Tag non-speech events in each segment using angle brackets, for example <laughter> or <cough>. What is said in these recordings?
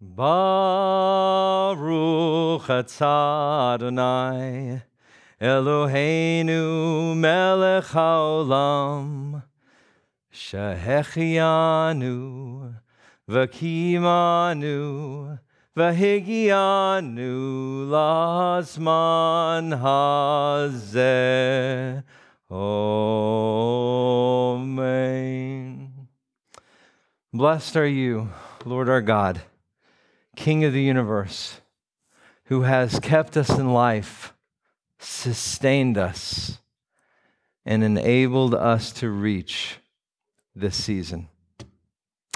Baruch Adonai Eloheinu melech haolam Shehechianu v'kimanu v'higianu Lazman hazeh Amen. Blessed are you, Lord our God King of the universe, who has kept us in life, sustained us, and enabled us to reach this season.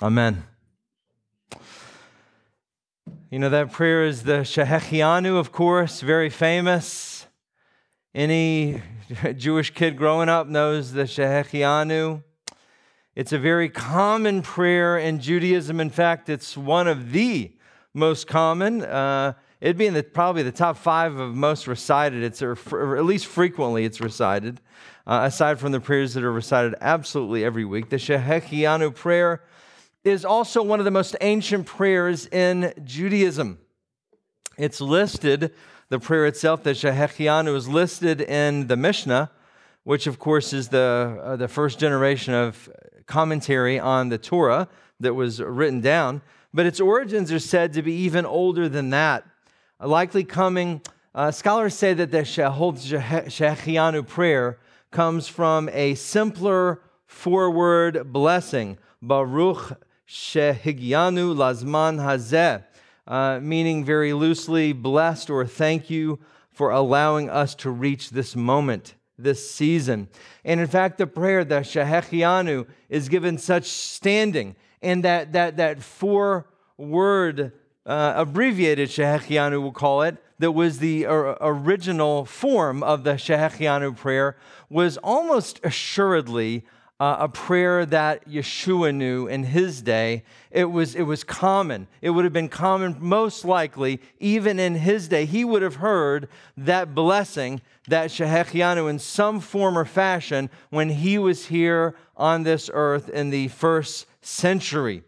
Amen. You know, that prayer is the Shehechianu, of course, very famous. Any <laughs> Jewish kid growing up knows the Shehechianu. It's a very common prayer in Judaism. In fact, it's one of the most common. Uh, it'd be in the, probably the top five of most recited. It's or, at least frequently it's recited, uh, aside from the prayers that are recited absolutely every week. The Shehechianu prayer is also one of the most ancient prayers in Judaism. It's listed, the prayer itself, the Shehechianu, is listed in the Mishnah, which of course is the, uh, the first generation of commentary on the Torah that was written down. But its origins are said to be even older than that, likely coming. Uh, scholars say that the Shehechianu prayer comes from a simpler four word blessing, Baruch shehigianu lazman hazeh, uh, meaning very loosely, blessed or thank you for allowing us to reach this moment, this season. And in fact, the prayer, the shehechianu, is given such standing, and that, that, that four word uh, abbreviated shehechianu, we'll call it, that was the original form of the shehechianu prayer, was almost assuredly uh, a prayer that Yeshua knew in his day. It was, it was common. It would have been common, most likely, even in his day. He would have heard that blessing, that Shehechianu, in some form or fashion when he was here on this earth in the first century.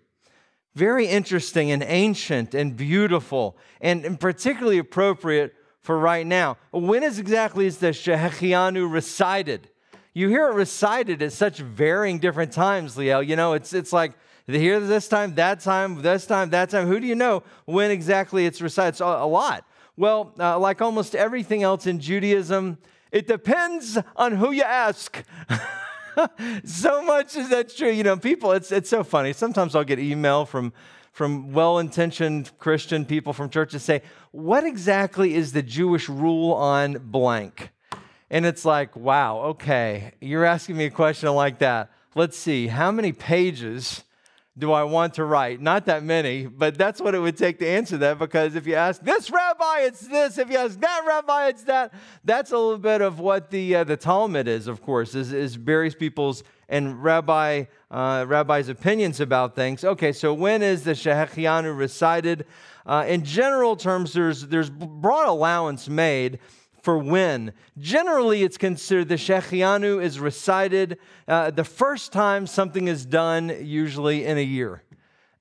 Very interesting and ancient and beautiful, and, particularly appropriate for right now. When is exactly is the Shehechianu recited? you hear it recited at such varying different times, Leo. You know, it's, it's like here this time, that time, this time, that time. Who do you know when exactly it's recited? It's a, a lot. Well, uh, like almost everything else in Judaism, it depends on who you ask. <laughs> <laughs> so much is that true. You know, people, it's, it's so funny. Sometimes I'll get email from, from well intentioned Christian people from churches say, What exactly is the Jewish rule on blank? And it's like, wow, okay, you're asking me a question like that. Let's see, how many pages do I want to write? Not that many, but that's what it would take to answer that because if you ask this rabbi, it's this. If you ask that rabbi, it's that. That's a little bit of what the, uh, the Talmud is, of course, is, is various people's and rabbi, uh, rabbis' opinions about things. Okay, so when is the Shehechianu recited? Uh, in general terms, there's, there's broad allowance made for when. Generally, it's considered the Shechianu is recited uh, the first time something is done, usually in a year.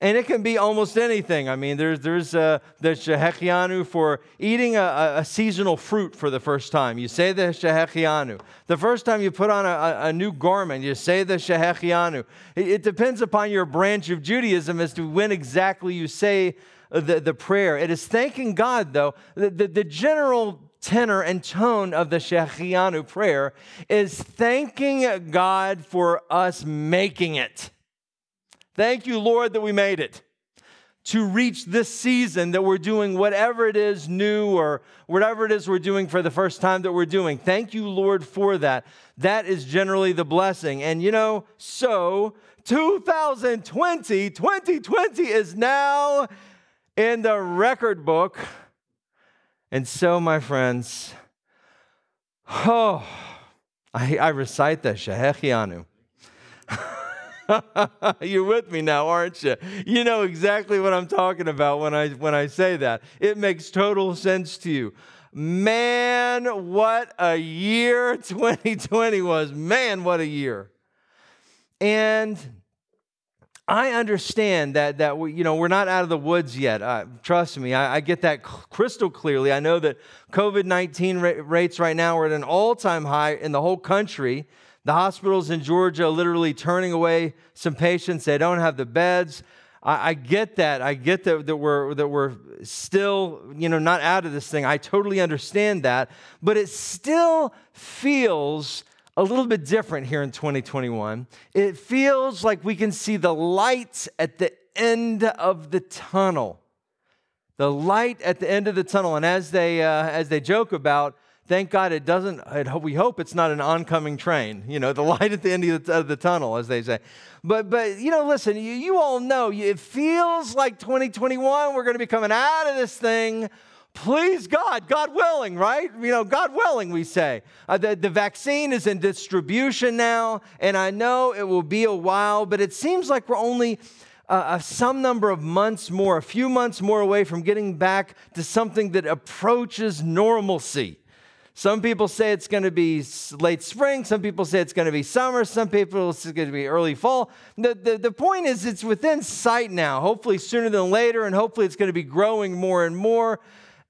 And it can be almost anything. I mean, there's, there's uh, the Shehechianu for eating a, a, seasonal fruit for the first time. You say the Shehechianu. The first time you put on a, a new garment, you say the Shehechianu. It, it, depends upon your branch of Judaism as to when exactly you say the, the prayer. It is thanking God, though. The, the, the general tenor and tone of the Shechianu prayer is thanking God for us making it. Thank you, Lord, that we made it to reach this season that we're doing whatever it is new or whatever it is we're doing for the first time that we're doing. Thank you, Lord, for that. That is generally the blessing. And you know, so 2020, 2020 is now in the record book. And so, my friends, oh, I, I recite the Shehechianu. <laughs> You're with me now, aren't you? You know exactly what I'm talking about when I when I say that. It makes total sense to you. Man, what a year <laughs> 2020 was. Man, what a year. And I understand that that we, you know we're not out of the woods yet. Uh, trust me, I, I, get that crystal clearly. I know that COVID nineteen ra- rates right now are at an all time high in the whole country. The hospitals in Georgia literally turning away some patients. They don't have the beds. I, I get that. I get that, that, we're, that we're still, you know, not out of this thing. I totally understand that. But it still feels a little bit different here in 2021. It feels like we can see the light at the end of the tunnel. The light at the end of the tunnel. And as they, uh, as they joke about, thank God it doesn't, we hope it's not an oncoming train, you know, the <laughs> light at the end of the, of the tunnel, as they say. But, but you know, listen, you, you all know it feels like 2021, we're going to be coming out of this thing. Please God, God willing, right? You know, God willing, we say. Uh, the, the vaccine is in distribution now, and I know it will be a while, but it seems like we're only uh, some number of months more, a few months more away from getting back to something that approaches normalcy. Some people say it's going to be late spring. Some people say it's going to be summer. Some people say it's going to be early fall. The, the, the point is, it's within sight now, hopefully sooner than later, and hopefully it's going to be growing more and more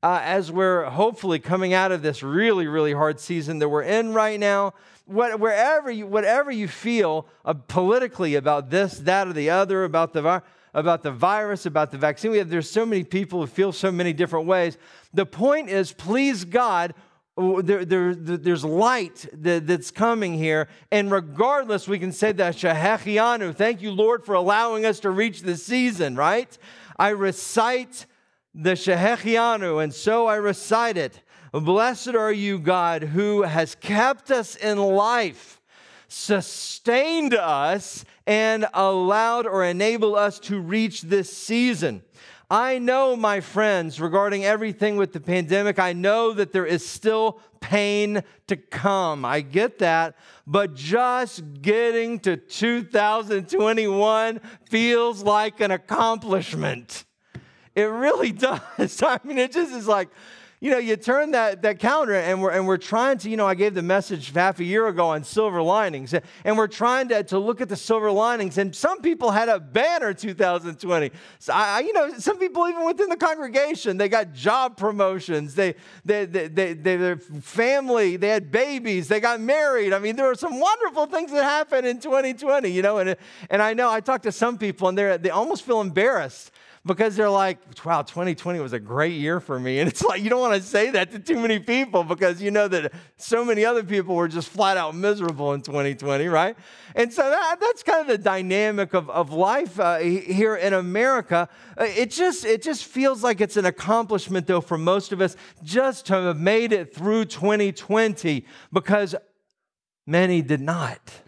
uh, as we're hopefully coming out of this really, really hard season that we're in right now. What, wherever you, whatever you feel uh, politically about this, that, or the other, about the about the virus, about the vaccine. We have, there's so many people who feel so many different ways. The point is, please God, there, there, there's light that, that's coming here. And regardless, we can say that Shehechianu, thank you, Lord, for allowing us to reach this season, right? I recite the Shehechianu, and so I recite it. Blessed are you, God, who has kept us in life, sustained us, and allowed or enabled us to reach this season. I know, my friends, regarding everything with the pandemic, I know that there is still pain to come. I get that. But just getting to 2021 feels like an accomplishment. It really <laughs> does. <laughs> I mean, it just is like, you know, you turn that, that calendar and we're, and we're trying to, you know, I gave the message half a year ago on silver linings, and we're trying to, to look at the silver linings. And some people had a banner 2020. So I, you know, some people even within the congregation, they got job promotions, they, they, they, they, they, their family, they had babies, they got married. I mean, there were some wonderful things that happened in 2020, you know, and, and I know I talked to some people and they they almost feel embarrassed because they're like, wow, 2020 was a great year for me. And it's like, you don't want to say that to too many people because you know that so many other people were just flat out miserable in 2020, right? And so that, that's kind of the dynamic of, of life uh, here in America. Uh, it just, it just feels like it's an accomplishment, though, for most of us just to have made it through 2020 because many did not.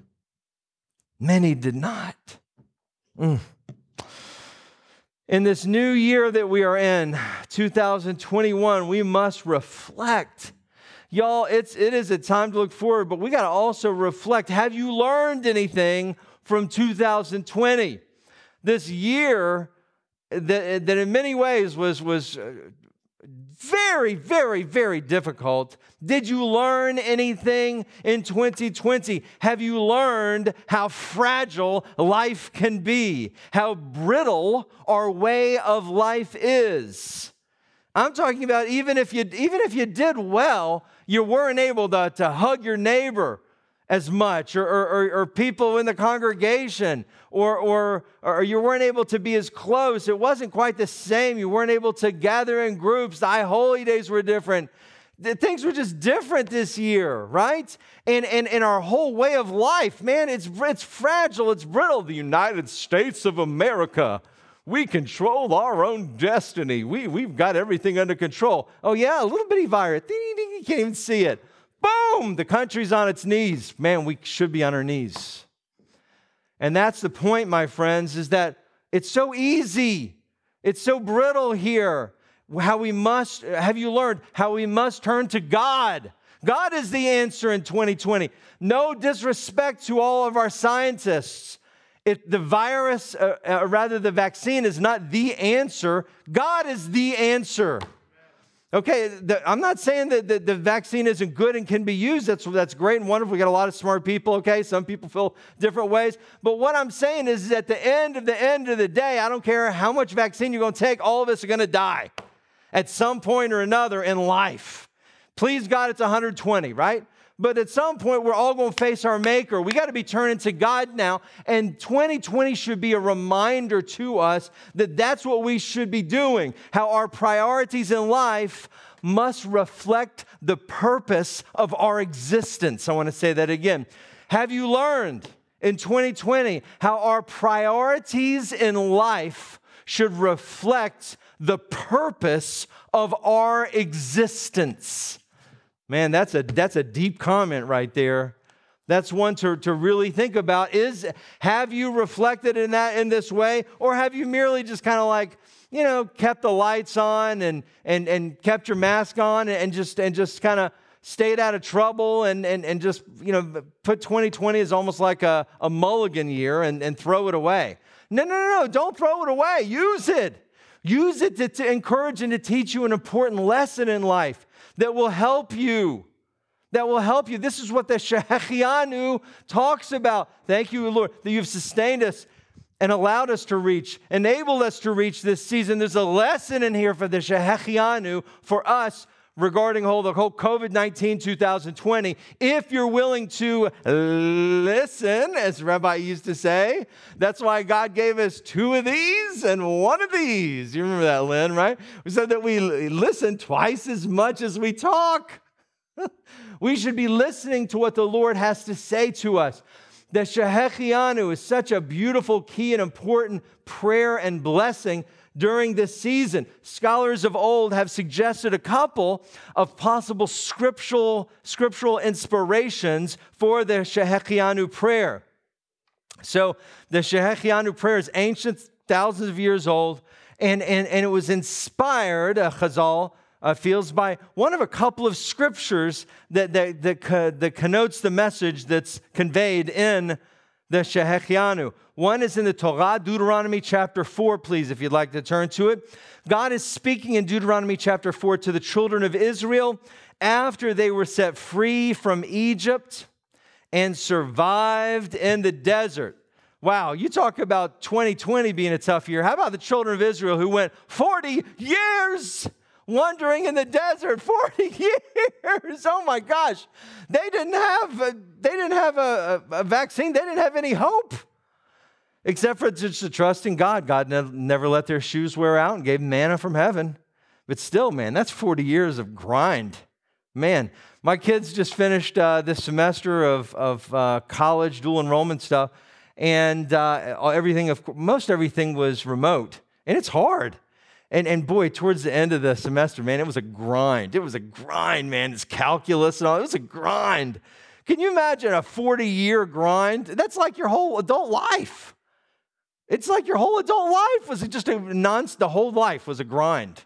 Many did not. Mm. In this new year that we are in, 2021, we must reflect. Y'all, it's, it is a time to look forward, but we got to also reflect. Have you learned anything from 2020? This year that, that in many ways was, was uh, very, very, very difficult. Did you learn anything in 2020? Have you learned how fragile life can be? How brittle our way of life is? I'm talking about even if you even if you did well, you weren't able to, to hug your neighbor as much, or, or, or, people in the congregation, or, or, or you weren't able to be as close. It wasn't quite the same. You weren't able to gather in groups. The holy days were different. Things were just different this year, right? And, and, and our whole way of life, man, it's, it's fragile, it's brittle. The United States of America, we control our own destiny. We, we've got everything under control. Oh, yeah, a little bitty virus. You can't even see it. Boom, the country's on its knees. Man, we should be on our knees. And that's the point, my friends, is that it's so easy. It's so brittle here. How we must, have you learned how we must turn to God? God is the answer in 2020. No disrespect to all of our scientists. If the virus, uh, uh, rather the vaccine, is not the answer, God is the answer. Okay, the, I'm not saying that the, the, vaccine isn't good and can be used. That's, that's great and wonderful. We got a lot of smart people, okay? Some people feel different ways. But what I'm saying is, is at the end of the end of the day, I don't care how much vaccine you're going to take, all of us are going to die at some point or another in life. Please God, it's 120, right? But at some point, we're all going to face our Maker. We got to be turning to God now. And 2020 should be a reminder to us that that's what we should be doing, how our priorities in life must reflect the purpose of our existence. I want to say that again. Have you learned in 2020 how our priorities in life should reflect the purpose of our existence? Man, that's a, that's a deep comment right there. That's one to, to really think about. Is have you reflected in that in this way? Or have you merely just kind of like, you know, kept the lights on and and and kept your mask on and just and just kind of stayed out of trouble and, and, and just, you know, put 2020 as almost like a, a mulligan year and, and throw it away. No, no, no, no, don't throw it away. Use it. Use it to, to encourage and to teach you an important lesson in life that will help you. That will help you. This is what the Shehechianu talks about. Thank you, Lord, that you've sustained us and allowed us to reach, enabled us to reach this season. There's a lesson in here for the Shehechianu for us regarding whole, the whole COVID 19 2020. If you're willing to listen, as Rabbi used to say, that's why God gave us two of these and one of these. You remember that, Lynn, right? We said that we listen twice as much as we talk. <laughs> we should be listening to what the Lord has to say to us. The Shehechianu is such a beautiful, key, and important prayer and blessing during this season. Scholars of old have suggested a couple of possible scriptural, scriptural inspirations for the Shehechianu prayer. So the Shehechianu prayer is ancient, thousands of years old, and, and, and it was inspired, uh, Chazal uh, feels, by one of a couple of scriptures that, that, that, that connotes the message that's conveyed in the Shehechianu. One is in the Torah, Deuteronomy chapter 4, please, if you'd like to turn to it. God is speaking in Deuteronomy chapter 4 to the children of Israel after they were set free from Egypt and survived in the desert. Wow, you talk about 2020 being a tough year. How about the children of Israel who went 40 years wandering in the desert 40 <laughs> years. Oh my gosh. They didn't have a, they didn't have a, a, vaccine. They didn't have any hope except for just to trust in God. God never let their shoes wear out and gave manna from heaven. But still, man, that's 40 years of grind. Man, my kids just finished uh, this semester of, of uh, college dual enrollment stuff, and uh, everything, of, most everything was remote. And it's hard. And, and boy, towards the end of the semester, man, it was a grind. It was a grind, man. It's calculus and all. It was a grind. Can you imagine a 40 year grind? That's like your whole adult life. It's like your whole adult life was just a non, the whole life was a grind.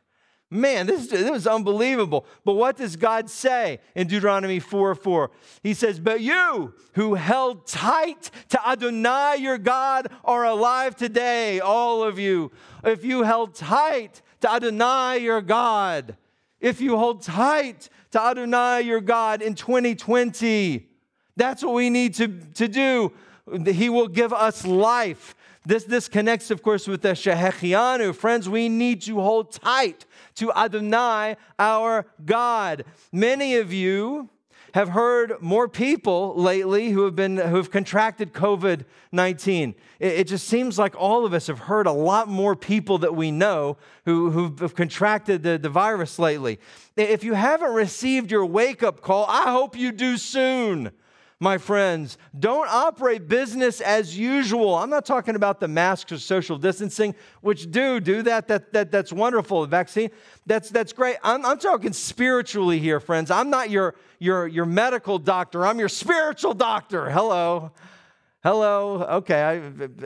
Man, this, this was unbelievable. But what does God say in Deuteronomy 4 4? He says, But you who held tight to Adonai your God are alive today, all of you. If you held tight to Adonai your God, if you hold tight to Adonai your God in 2020, that's what we need to, to do. He will give us life. This, this connects, of course, with the Shehechianu. Friends, we need to hold tight to Adonai, our God. Many of you have heard more people lately who have been who have contracted COVID 19. It, it, just seems like all of us have heard a lot more people that we know who, who have contracted the, the virus lately. If you haven't received your wake up call, I hope you do soon my friends. Don't operate business as usual. I'm not talking about the masks or social distancing, which do do that. That, that that's wonderful. The vaccine, that's that's great. I'm, I'm talking spiritually here, friends. I'm not your your your medical doctor. I'm your spiritual doctor. Hello. Hello. Okay, I,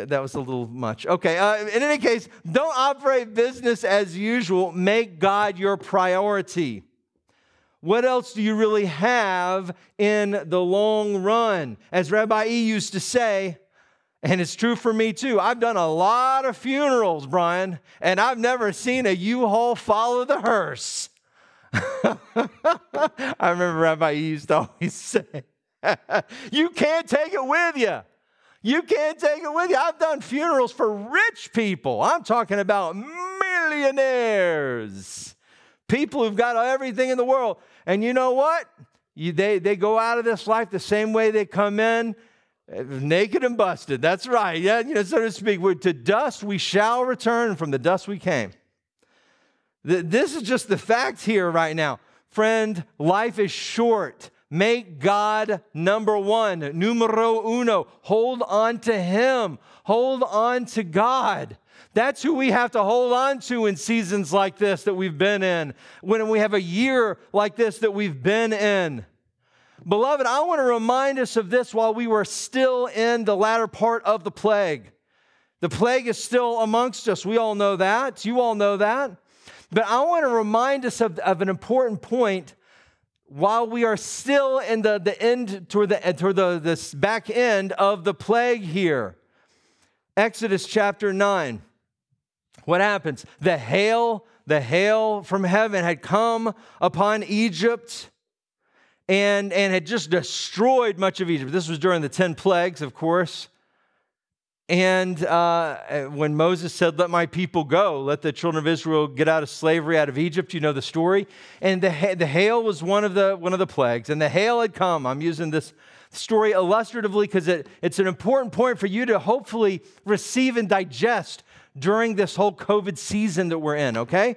that was a little much. Okay. Uh, in any case, don't operate business as usual. Make God your priority. What else do you really have in the long run? As Rabbi E used to say, and it's true for me too. I've done a lot of funerals, Brian, and I've never seen a U-Haul follow the hearse. <laughs> I remember Rabbi E used to always <laughs> say, You can't take it with you. You can't take it with you. I've done funerals for rich people. I'm talking about millionaires, people who've got everything in the world. And you know what? You, they, they go out of this life the same way they come in, eh, naked and busted. That's right. Yeah, you know, so to speak. We're, to dust we shall return, from the dust we came. This is just the fact here right now. Friend, life is short. Make God number one, numero uno. Hold on to Him. Hold on to God. That's who we have to hold on to in seasons like this that we've been in, when we have a year like this that we've been in. Beloved, I want to remind us of this while we were still in the latter part of the plague. The plague is still amongst us. We all know that. You all know that. But I want to remind us of, of an important point while we are still in the, the end, toward, the, toward the this back end of the plague here. Exodus chapter 9 what happens? The hail, the hail from heaven had come upon Egypt and, and had just destroyed much of Egypt. This was during the 10 plagues, of course. And uh, when Moses said, Let my people go, let the children of Israel get out of slavery out of Egypt, you know the story. And the, the hail was one of, the, one of the plagues. And the hail had come. I'm using this story illustratively because it, it's an important point for you to hopefully receive and digest during this whole COVID season that we're in, okay?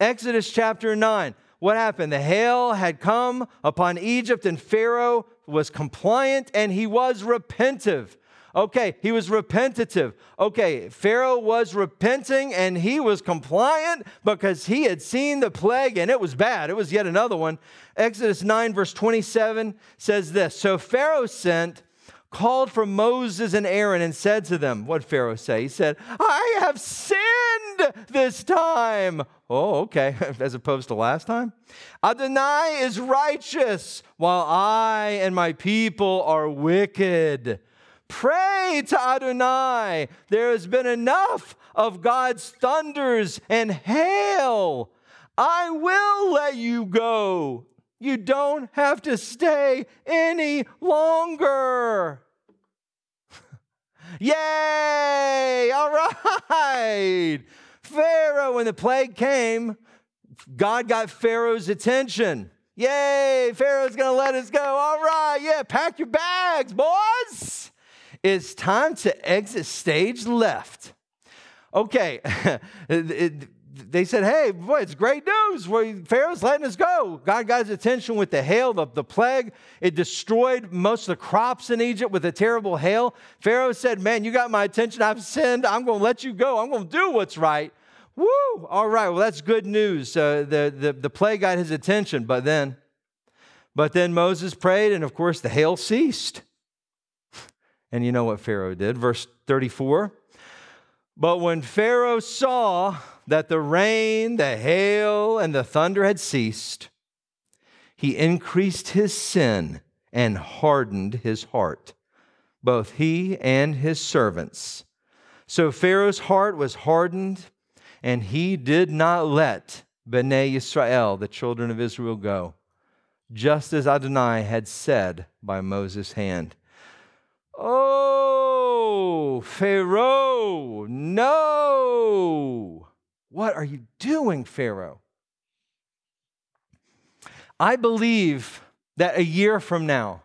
Exodus chapter 9. What happened? The hail had come upon Egypt, and Pharaoh was compliant and he was repentive. Okay, he was repentative. Okay, Pharaoh was repenting and he was compliant because he had seen the plague and it was bad. It was yet another one. Exodus 9, verse 27 says this So Pharaoh sent called for Moses and Aaron and said to them, What Pharaoh say? He said, I have sinned this time. Oh, okay, <laughs> as opposed to last time. Adonai is righteous, while I and my people are wicked. Pray to Adonai. There has been enough of God's thunders and hail. I will let you go. You don't have to stay any longer. <laughs> Yay! All right. Pharaoh, when the plague came, God got Pharaoh's attention. Yay, Pharaoh's gonna let us go. All right, yeah, pack your bags, boys. It's time to exit stage left. Okay, <laughs> they said, Hey, boy, it's great news. Pharaoh's letting us go. God got his attention with the hail, the, the plague. It destroyed most of the crops in Egypt with a terrible hail. Pharaoh said, Man, you got my attention. I've sinned. I'm going to let you go. I'm going to do what's right. Woo! All right, well, that's good news. Uh, the, the, the plague got his attention, but then, but then Moses prayed, and of course, the hail ceased. <laughs> And you know what Pharaoh did. Verse 34 But when Pharaoh saw that the rain, the hail, and the thunder had ceased, he increased his sin and hardened his heart, both he and his servants. So Pharaoh's heart was hardened, and he did not let Bnei Israel, the children of Israel, go, just as Adonai had said by Moses' hand. Oh, Pharaoh, no! What are you doing, Pharaoh? I believe that a year from now,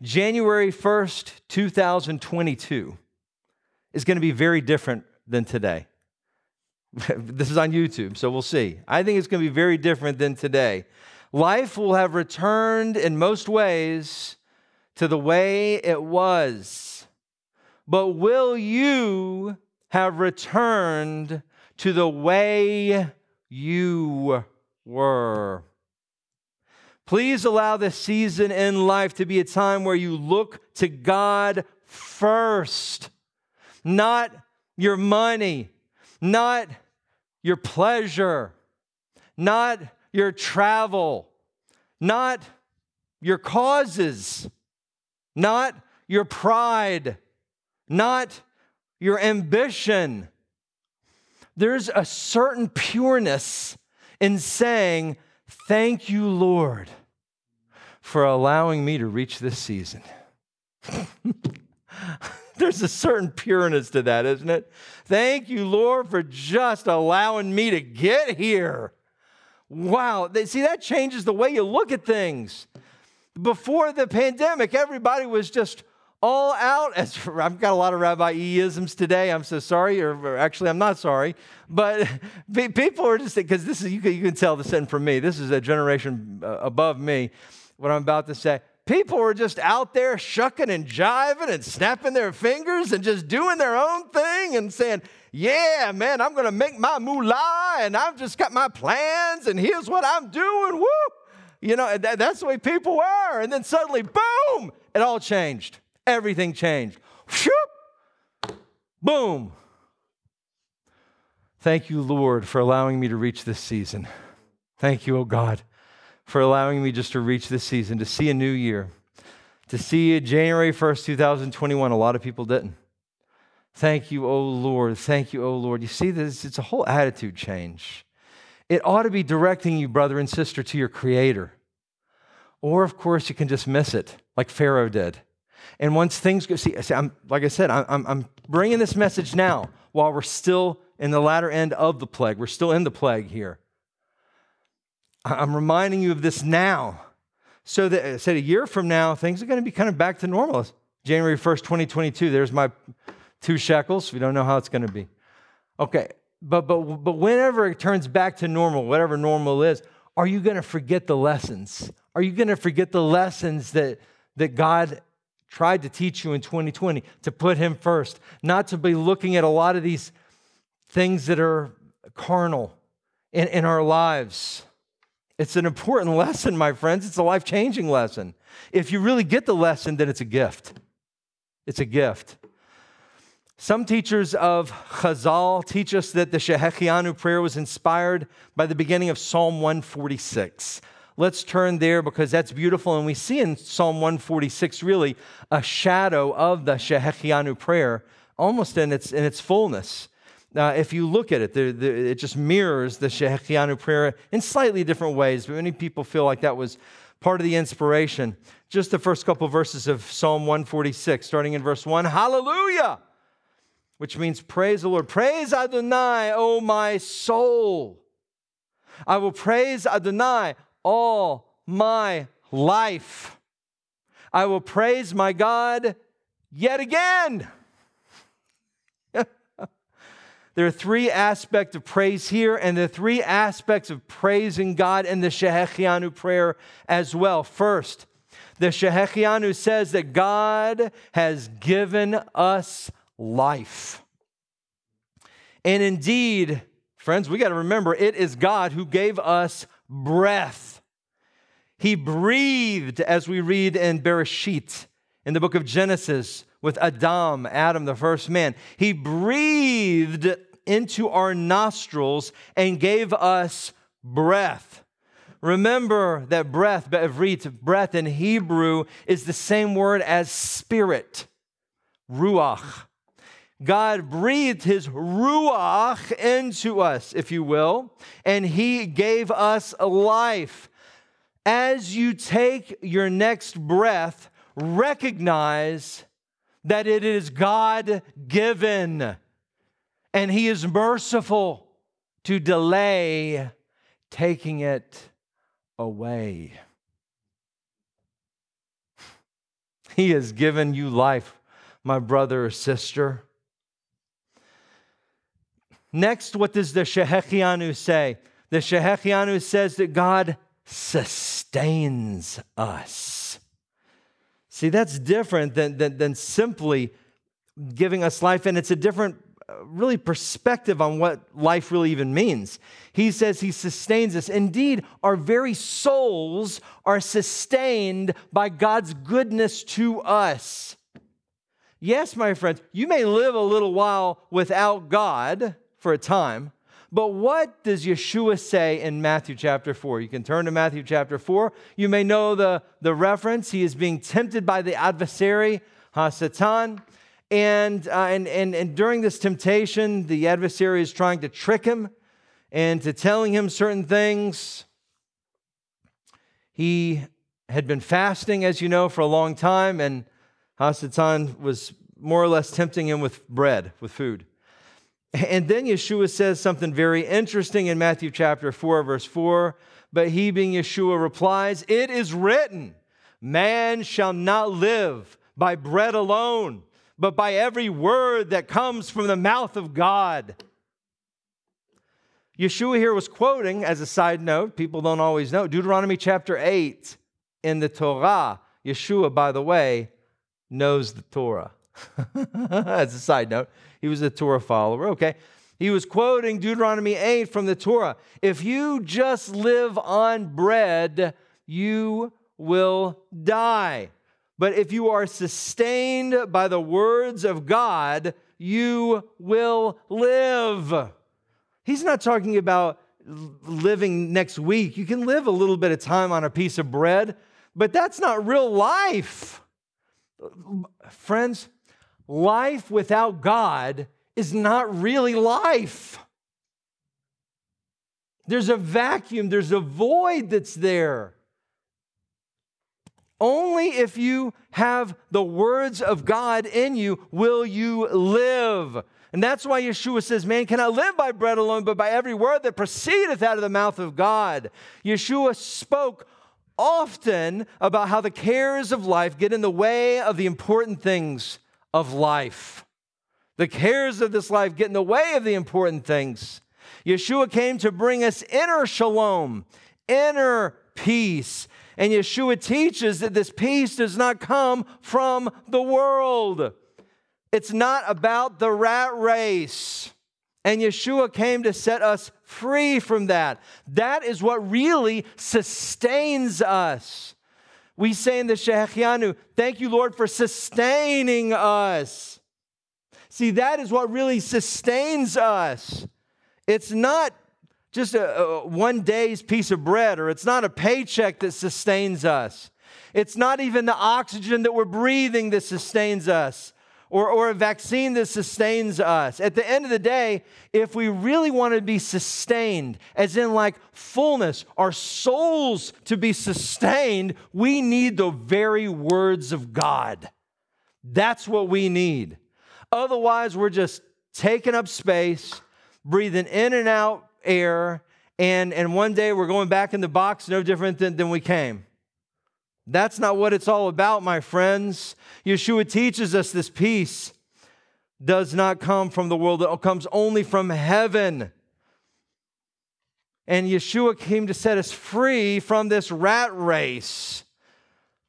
January 1st, 2022, is going to be very different than today. <laughs> this is on YouTube, so we'll see. I think it's going to be very different than today. Life will have returned in most ways to the way it was. But will you have returned to the way you were? Please allow this season in life to be a time where you look to God first, not your money, not your pleasure, not your travel, not your causes, not your pride, not your ambition. There's a certain pureness in saying, Thank you, Lord, for allowing me to reach this season. <laughs> There's a certain pureness to that, isn't it? Thank you, Lord, for just allowing me to get here. Wow. See, that changes the way you look at things. Before the pandemic, everybody was just all out. As <laughs> I've got a lot of Rabbi E-isms today. I'm so sorry, or actually, I'm not sorry. But <laughs> people are just because this is you can, you can tell the sin from me. This is a generation uh, above me. What I'm about to say. People were just out there shucking and jiving and snapping their fingers and just doing their own thing and saying, Yeah, man, I'm to make my moolah and I've just got my plans and here's what I'm doing. Woo! You know, that, that's the way people were. And then suddenly, boom, it all changed. Everything changed. Whoop! Boom. Thank you, Lord, for allowing me to reach this season. Thank you, oh God for allowing me just to reach this season, to see a new year, to see January 1st, 2021. A lot of people didn't. Thank you, oh Lord. Thank you, oh Lord. You see this? It's a whole attitude change. It ought to be directing you, brother and sister, to your Creator. Or, of course, you can just miss it, like Pharaoh did. And once things go, see, see I'm, like I said, I'm, I'm bringing this message now while we're still in the latter end of the plague. We're still in the plague here. I'm reminding you of this now. So that I said a year from now, things are going to be kind of back to normal. January 1st, 2022, there's my two shekels. We don't know how it's going to be. Okay, but, but, but whenever it turns back to normal, whatever normal is, are you going to forget the lessons? Are you going to forget the lessons that, that God tried to teach you in 2020 to put Him first, not to be looking at a lot of these things that are carnal in, in our lives? It's an important lesson, my friends. It's a life changing lesson. If you really get the lesson, then it's a gift. It's a gift. Some teachers of Chazal teach us that the Shehechianu prayer was inspired by the beginning of Psalm 146. Let's turn there because that's beautiful. And we see in Psalm 146 really a shadow of the Shehechianu prayer almost in its, in its fullness. Now, if you look at it, the, the, it just mirrors the Shehechianu prayer in slightly different ways, but many people feel like that was part of the inspiration. Just the first couple of verses of Psalm 146, starting in verse 1 Hallelujah! Which means praise the Lord. Praise Adonai, O my soul. I will praise Adonai all my life. I will praise my God yet again. <laughs> There are three aspects of praise here, and the three aspects of praising God in the Shehechianu prayer as well. First, the Shehechianu says that God has given us life. And indeed, friends, we got to remember it is God who gave us breath. He breathed, as we read in Bereshit, in the book of Genesis, with Adam, Adam, the first man. He breathed into our nostrils and gave us breath. Remember that breath, breath in Hebrew is the same word as spirit, ruach. God breathed his ruach into us, if you will, and he gave us life. As you take your next breath, recognize that it is God given and he is merciful to delay taking it away. He has given you life, my brother or sister. Next, what does the Shehechianu say? The Shehechianu says that God sustains us. See, that's different than, than, than simply giving us life, and it's a different, uh, really, perspective on what life really even means. He says he sustains us. Indeed, our very souls are sustained by God's goodness to us. Yes, my friends, you may live a little while without God for a time, but what does Yeshua say in Matthew chapter 4? You can turn to Matthew chapter 4. You may know the, the reference. He is being tempted by the adversary, Hasatan. And, uh, and, and, and during this temptation, the adversary is trying to trick him and to telling him certain things. He had been fasting, as you know, for a long time, and Hasatan was more or less tempting him with bread, with food. And then Yeshua says something very interesting in Matthew chapter 4, verse 4. But he, being Yeshua, replies, It is written, Man shall not live by bread alone, but by every word that comes from the mouth of God. Yeshua here was quoting, as a side note, people don't always know, Deuteronomy chapter 8 in the Torah. Yeshua, by the way, knows the Torah. <laughs> as a side note, he was a Torah follower. Okay. He was quoting Deuteronomy 8 from the Torah. If you just live on bread, you will die. But if you are sustained by the words of God, you will live. He's not talking about living next week. You can live a little bit of time on a piece of bread, but that's not real life. Friends, life without God is not really life. There's a vacuum, there's a void that's there. Only if you have the words of God in you will you live. And that's why Yeshua says, Man cannot live by bread alone, but by every word that proceedeth out of the mouth of God. Yeshua spoke often about how the cares of life get in the way of the important things of life. The cares of this life get in the way of the important things. Yeshua came to bring us inner shalom, inner peace. And Yeshua teaches that this peace does not come from the world. It's not about the rat race. And Yeshua came to set us free from that. That is what really sustains us. We say in the Shehechianu, thank you, Lord, for sustaining us. See, that is what really sustains us. It's not just a, a, one day's piece of bread, or it's not a paycheck that sustains us. It's not even the oxygen that we're breathing that sustains us or, or a vaccine that sustains us. At the end of the day, if we really want to be sustained, as in like fullness, our souls to be sustained, we need the very words of God. That's what we need. Otherwise, we're just taking up space, breathing in and out air, and, and one day we're going back in the box no different than, than we came. That's not what it's all about, my friends. Yeshua teaches us this peace does not come from the world, it comes only from heaven. And Yeshua came to set us free from this rat race.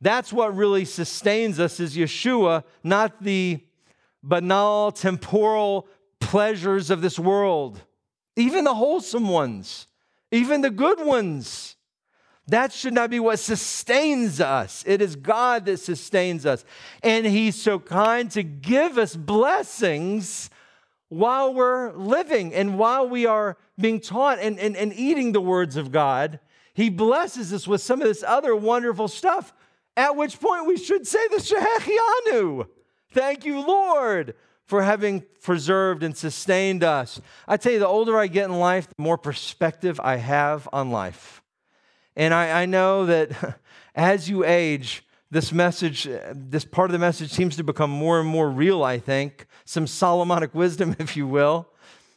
That's what really sustains us is Yeshua, not the banal temporal pleasures of this world, even the wholesome ones, even the good ones. That should not be what sustains us. It is God that sustains us. And He's so kind to give us blessings while we're living and while we are being taught and, and, and eating the words of God. He blesses us with some of this other wonderful stuff, at which point we should say the Shehechianu. Thank you, Lord, for having preserved and sustained us. I tell you, the older I get in life, the more perspective I have on life. And I, I know that <laughs> as you age, this message, this part of the message seems to become more and more real, I think. Some Solomonic wisdom, <laughs> if you will.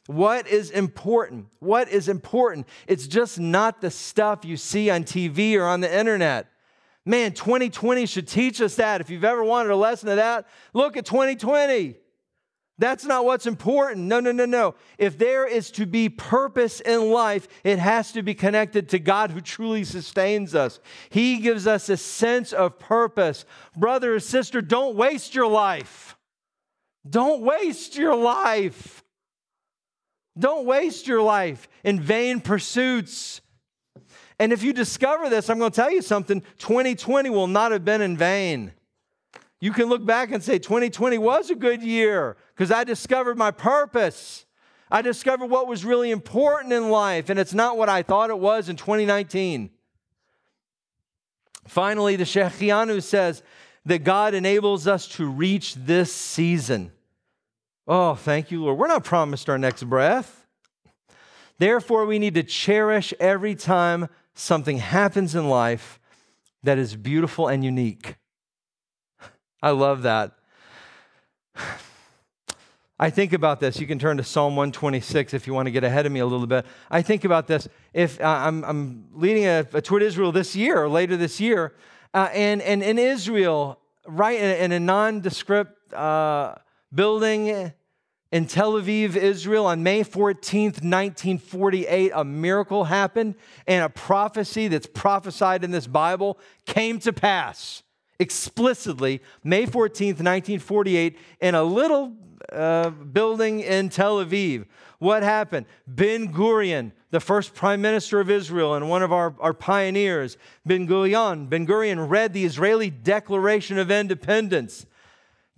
What is important? What is important? It's just not the stuff you see on TV or on the internet. Man, 2020 should teach us that. If you've ever wanted a lesson of that, look at 2020. That's not what's important. No, no, no, no. If there is to be purpose in life, it has to be connected to God who truly sustains us. He gives us a sense of purpose. Brother or sister, don't waste your life. Don't waste your life. Don't waste your life in vain pursuits. And if you discover this, I'm going to tell you something 2020 will not have been in vain. You can look back and say 2020 was a good year because I discovered my purpose. I discovered what was really important in life, and it's not what I thought it was in 2019. Finally, the Shehechianu says that God enables us to reach this season. Oh, thank you, Lord. We're not promised our next breath. Therefore, we need to cherish every time something happens in life that is beautiful and unique. I love that. <sighs> I think about this. You can turn to Psalm 126 if you want to get ahead of me a little bit. I think about this. If uh, I'm, I'm, leading a, a, tour to Israel this year or later this year, uh, and, and in Israel, right in, in a nondescript uh, building in Tel Aviv, Israel, on May 14th, 1948, a miracle happened, and a prophecy that's prophesied in this Bible came to pass explicitly May 14th, 1948, in a little uh, building in Tel Aviv. What happened? Ben Gurion, the first prime minister of Israel and one of our, our pioneers, Ben Gurion, Ben Gurion read the Israeli Declaration of Independence,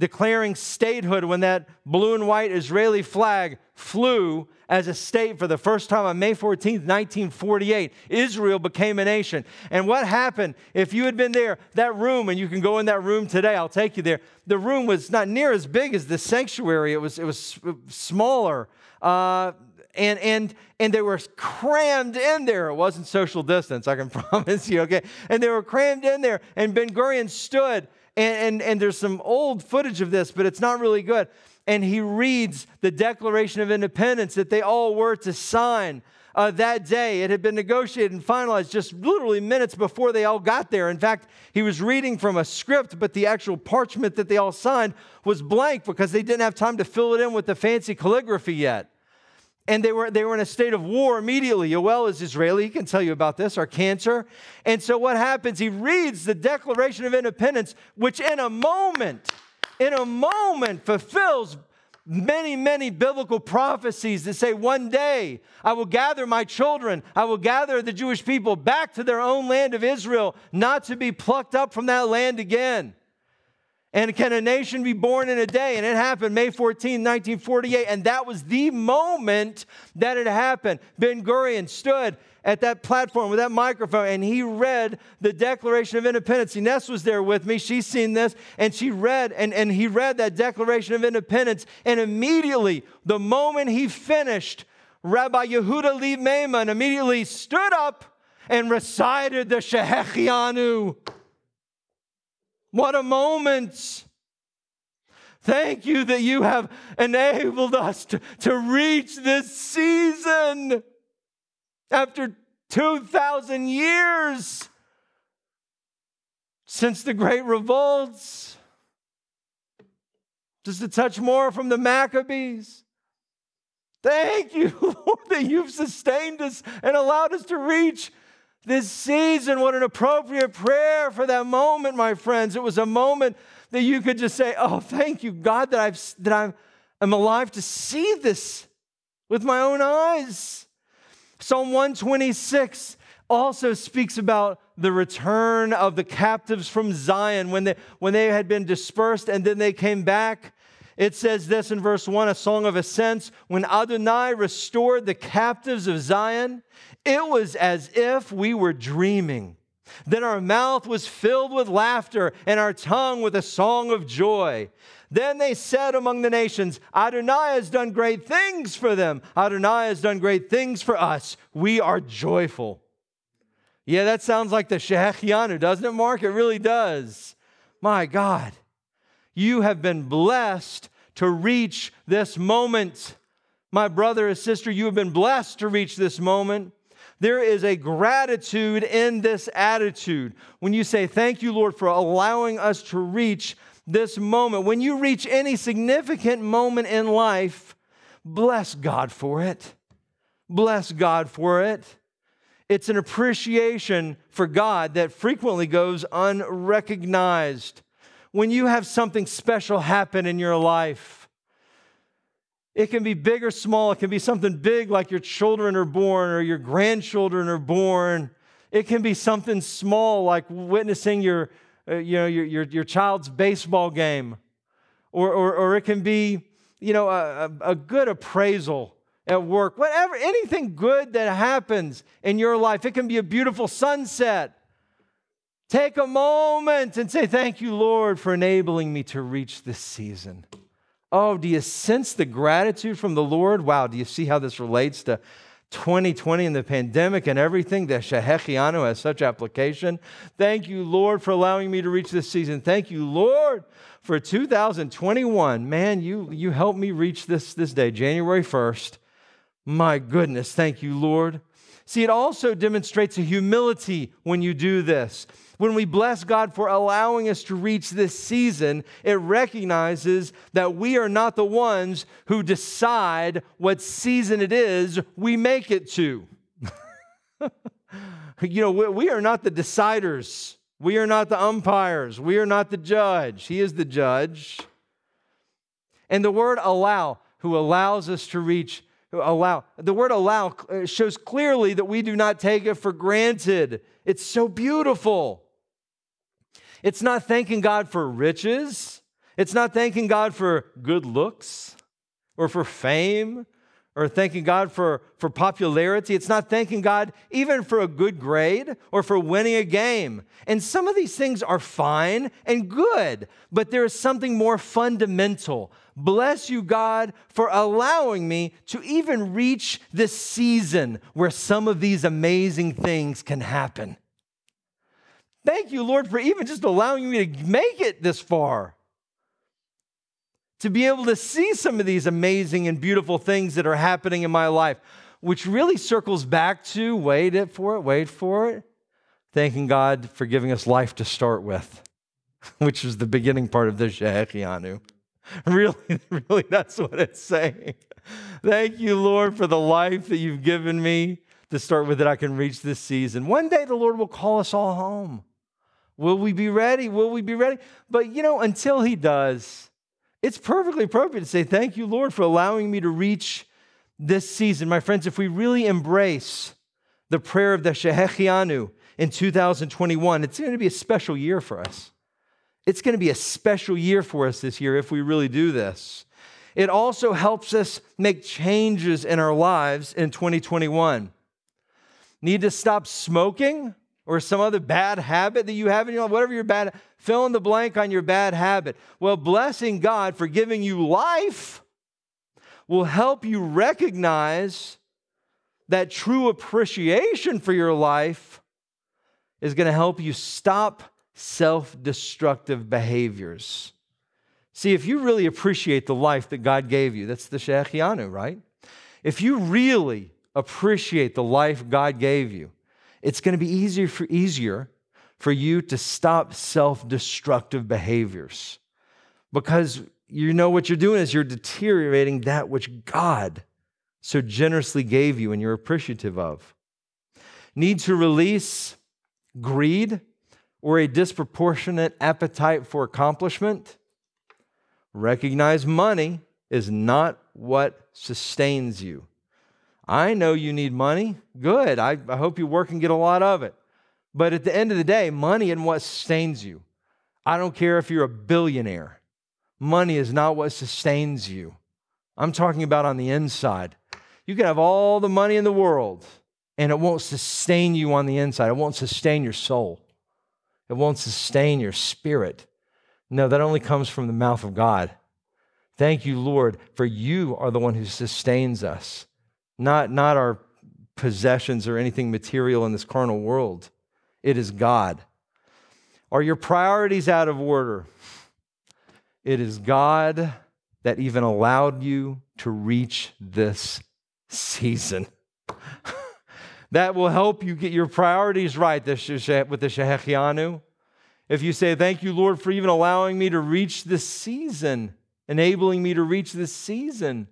declaring statehood when that blue and white Israeli flag flew as a state for the first time on May 14, 1948. Israel became a nation. And what happened if you had been there, that room, and you can go in that room today, I'll take you there. The room was not near as big as the sanctuary, it was, it was smaller. Uh, and and and they were crammed in there. It wasn't social distance, I can <laughs> promise you. Okay, and they were crammed in there. And Ben Gurion stood, and and, and there's some old footage of this, but it's not really good and he reads the Declaration of Independence that they all were to sign uh, that day. It had been negotiated and finalized just literally minutes before they all got there. In fact, he was reading from a script, but the actual parchment that they all signed was blank because they didn't have time to fill it in with the fancy calligraphy yet. And they were, they were in a state of war immediately. Yoel is Israeli. He can tell you about this, our cantor. And so what happens? He reads the Declaration of Independence, which in a moment, in a moment fulfills many, many biblical prophecies that say, One day I will gather my children, I will gather the Jewish people back to their own land of Israel, not to be plucked up from that land again. And can a nation be born in a day? And it happened May 14, 1948. And that was the moment that it happened. Ben Gurion stood at that platform with that microphone and he read the Declaration of Independence. Ines was there with me. She's seen this. And she read, and, and he read that Declaration of Independence. And immediately, the moment he finished, Rabbi Yehuda Leib Maimon immediately stood up and recited the Shehechianu. What a moment! Thank you that you have enabled us to, to reach this season after 2,000 years since the great revolts. Just a touch more from the Maccabees. Thank you, <laughs> Lord, that you've sustained us and allowed us to reach this season. What an appropriate prayer for that moment, my friends. It was a moment that you could just say, Oh, thank you, God, that, I've, that I'm, I'm alive to see this with my own eyes. Psalm 126 also speaks about the return of the captives from Zion when they, when they had been dispersed and then they came back. It says this in verse 1 a song of ascents. When Adonai restored the captives of Zion, it was as if we were dreaming. Then our mouth was filled with laughter and our tongue with a song of joy. Then they said among the nations, Adonai has done great things for them. Adonai has done great things for us. We are joyful. Yeah, that sounds like the Shehechianu, doesn't it, Mark? It really does. My God, you have been blessed to reach this moment. My brother and sister, you have been blessed to reach this moment. There is a gratitude in this attitude. When you say, Thank you, Lord, for allowing us to reach this moment. When you reach any significant moment in life, bless God for it. Bless God for it. It's an appreciation for God that frequently goes unrecognized. When you have something special happen in your life, it can be big or small. It can be something big like your children are born or your grandchildren are born. It can be something small like witnessing your, uh, you know, your, your, your, child's baseball game. Or, or, or it can be, you know, a, a good appraisal at work. Whatever, anything good that happens in your life. It can be a beautiful sunset. Take a moment and say, Thank you, Lord, for enabling me to reach this season. Oh, do you sense the gratitude from the Lord? Wow, do you see how this relates to 2020 and the pandemic and everything? The Shehechianu has such application. Thank you, Lord, for allowing me to reach this season. Thank you, Lord, for 2021. Man, you, you helped me reach this, this day, January 1st. My goodness, thank you, Lord. See, it also demonstrates a humility when you do this. When we bless God for allowing us to reach this season, it recognizes that we are not the ones who decide what season it is we make it to. <laughs> you know, we are not the deciders. We are not the umpires. We are not the judge. He is the judge. And the word allow, who allows us to reach allow. The word allow uh, shows clearly that we do not take it for granted. It's so beautiful. It's not thanking God for riches. It's not thanking God for good looks or for fame or thanking God for, for popularity. It's not thanking God even for a good grade or for winning a game. And some of these things are fine and good, but there is something more fundamental. Bless you, God, for allowing me to even reach this season where some of these amazing things can happen. Thank you, Lord, for even just allowing me to make it this far. To be able to see some of these amazing and beautiful things that are happening in my life, which really circles back to wait it for it, wait for it. Thanking God for giving us life to start with, <laughs> which is the beginning part of the Shehechianu. <laughs> Really, really, that's what it's saying. Thank you, Lord, for the life that you've given me to start with that I can reach this season. One day the Lord will call us all home. Will we be ready? Will we be ready? But you know, until he does, it's perfectly appropriate to say, Thank you, Lord, for allowing me to reach this season. My friends, if we really embrace the prayer of the Shehechianu in 2021, it's going to be a special year for us. It's going to be a special year for us this year if we really do this. It also helps us make changes in our lives in 2021. Need to stop smoking? or some other bad habit that you have in your life, whatever your bad, fill in the blank on your bad habit. Well, blessing God for giving you life will help you recognize that true appreciation for your life is going to help you stop self destructive behaviors. See, if you really appreciate the life that God gave you, that's the Shehechianu, right? If you really appreciate the life God gave you, it's going to be easier for, easier for you to stop self destructive behaviors because you know what you're doing is you're deteriorating that which God so generously gave you and you're appreciative of. Need to release greed or a disproportionate appetite for accomplishment. Recognize money is not what sustains you. I know you need money. Good. I, I hope you work and get a lot of it. But at the end of the day, money and what sustains you. I don't care if you're a billionaire. Money is not what sustains you. I'm talking about on the inside. You can have all the money in the world, and it won't sustain you on the inside. It won't sustain your soul. It won't sustain your spirit. No, that only comes from the mouth of God. Thank you, Lord, for you are the one who sustains us not, not our possessions or anything material in this carnal world. It is God. Are your priorities out of order? It is God that even allowed you to reach this season. <laughs> That will help you get your priorities right with the Shehechianu. If you say, Thank you, Lord, for even allowing me to reach this season, enabling me to reach this season,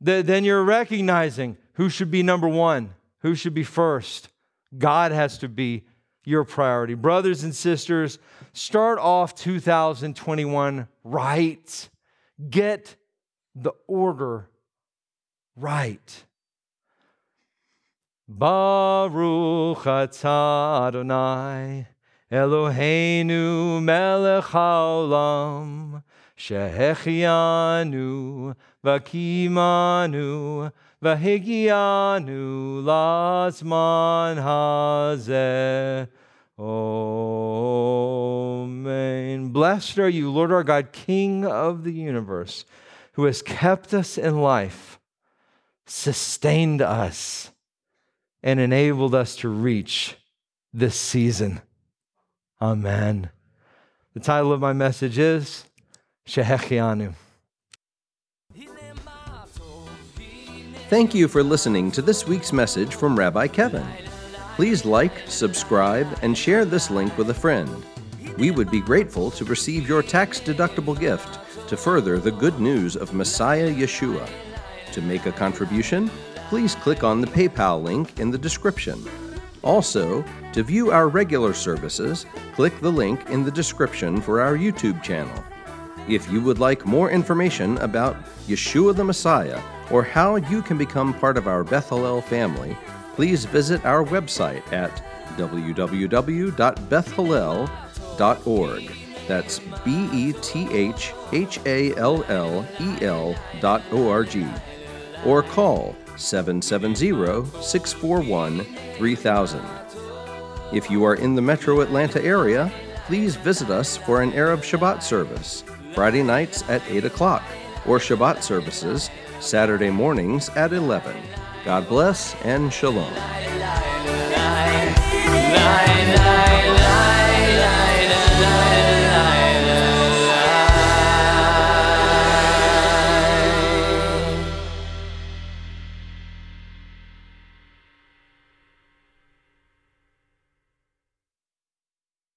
then you're recognizing who should be number one, who should be first. God has to be your priority. Brothers and sisters, start off 2021 right. Get the order right. Baruch atah Adonai Eloheinu melech haolam shehechianu vakimanu vahigianu lazman hazeh. Amen. Blessed are you, Lord our God, King of the universe, who has kept us in life, sustained us, and enabled us to reach this season. Amen. The title of my message is Shehechianu. Thank you for listening to this week's message from Rabbi Kevin. Please like, subscribe, and share this link with a friend. We would be grateful to receive your tax deductible gift to further the good news of Messiah Yeshua. To make a contribution, please click on the PayPal link in the description. Also, to view our regular services, click the link in the description for our YouTube channel. If you would like more information about Yeshua the Messiah or how you can become part of our Beth Hallel family, please visit our website at www.bethhallel.org. That's B E T H H A L L E L dot O R G or call 770 641 3000. If you are in the metro Atlanta area, please visit us for an Erev Shabbat service, Friday nights at 8 o'clock, or Shabbat services, Saturday mornings at 11. God bless and shalom.